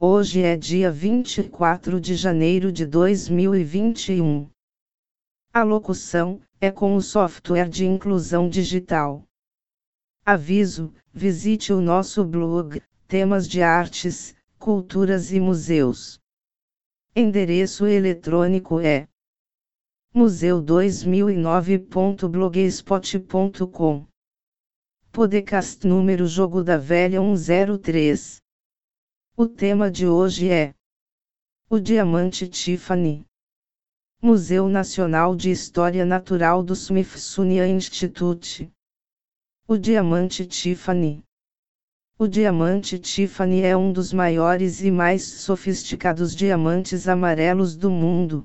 Hoje é dia 24 de janeiro de 2021. A locução é com o software de inclusão digital. Aviso: visite o nosso blog, temas de artes, culturas e museus. Endereço eletrônico é museu2009.blogspot.com. Podcast número Jogo da Velha 103. O tema de hoje é o Diamante Tiffany. Museu Nacional de História Natural do Smithsonian Institute. O Diamante Tiffany. O diamante Tiffany é um dos maiores e mais sofisticados diamantes amarelos do mundo.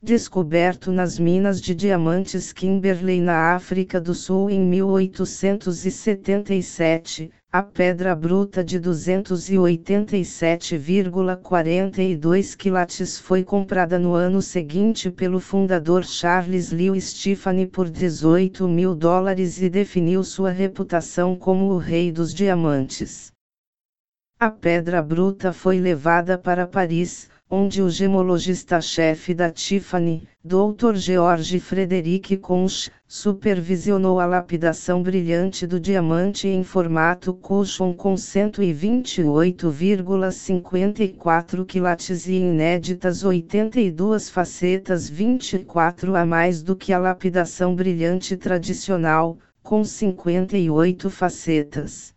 Descoberto nas minas de diamantes Kimberley na África do Sul em 1877, a pedra bruta de 287,42 quilates foi comprada no ano seguinte pelo fundador Charles Lewis Tiffany por 18 mil dólares e definiu sua reputação como o rei dos diamantes. A pedra bruta foi levada para Paris, onde o gemologista-chefe da Tiffany, Dr. George Frederic Conch, supervisionou a lapidação brilhante do diamante em formato cushion com 128,54 quilates e inéditas 82 facetas 24 a mais do que a lapidação brilhante tradicional, com 58 facetas.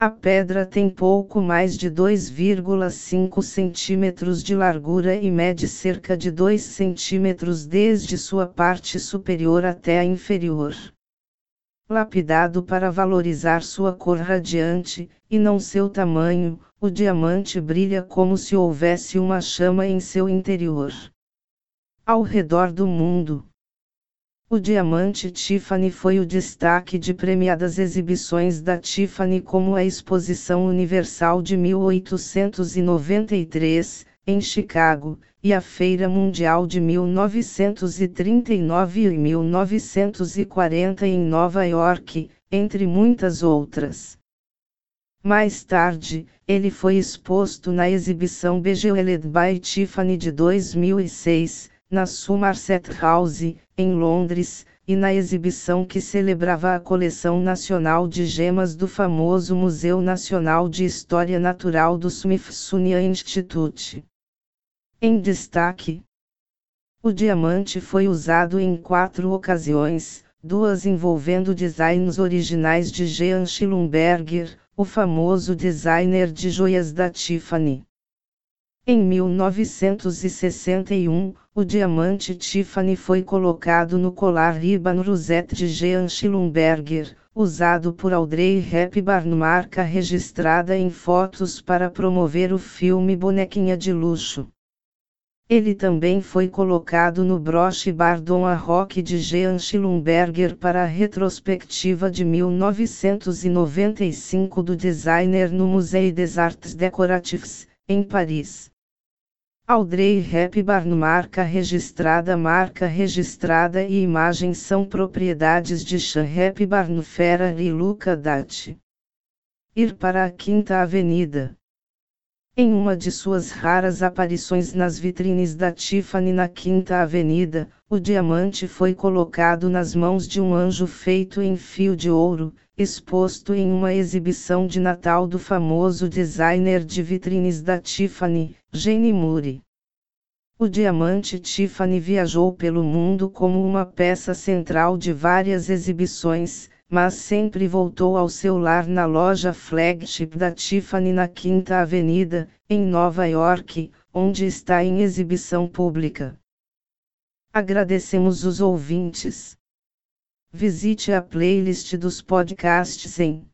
A pedra tem pouco mais de 2,5 centímetros de largura e mede cerca de 2 centímetros desde sua parte superior até a inferior. Lapidado para valorizar sua cor radiante, e não seu tamanho, o diamante brilha como se houvesse uma chama em seu interior. Ao redor do mundo, o diamante Tiffany foi o destaque de premiadas exibições da Tiffany como a Exposição Universal de 1893, em Chicago, e a Feira Mundial de 1939 e 1940 em Nova York, entre muitas outras. Mais tarde, ele foi exposto na exibição Bejeled by Tiffany de 2006, na Somerset House, em Londres, e na exibição que celebrava a coleção nacional de gemas do famoso Museu Nacional de História Natural do Smithsonian Institute. Em destaque, o diamante foi usado em quatro ocasiões, duas envolvendo designs originais de Jean Schlumberger, o famoso designer de joias da Tiffany. Em 1961, o diamante Tiffany foi colocado no colar Ribbon Rosette de Jean Schlumberger, usado por Audrey Hepburn marca registrada em fotos para promover o filme Bonequinha de Luxo. Ele também foi colocado no broche Bardon a Rock de Jean Schlumberger para a retrospectiva de 1995 do designer no Musée des Arts Décoratifs, em Paris. Audrey Hepburn marca registrada Marca registrada e imagem são propriedades de Sean Hepburn Ferrer e Luca Dati. Ir para a Quinta Avenida. Em uma de suas raras aparições nas vitrines da Tiffany na Quinta Avenida, o diamante foi colocado nas mãos de um anjo feito em fio de ouro, exposto em uma exibição de Natal do famoso designer de vitrines da Tiffany, Jane Moore. O diamante Tiffany viajou pelo mundo como uma peça central de várias exibições, mas sempre voltou ao seu lar na loja flagship da Tiffany na Quinta Avenida, em Nova York, onde está em exibição pública. Agradecemos os ouvintes. Visite a playlist dos podcasts em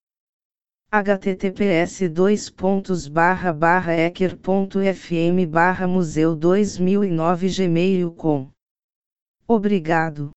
https ecker.fm museu 2009 gmail.com Obrigado.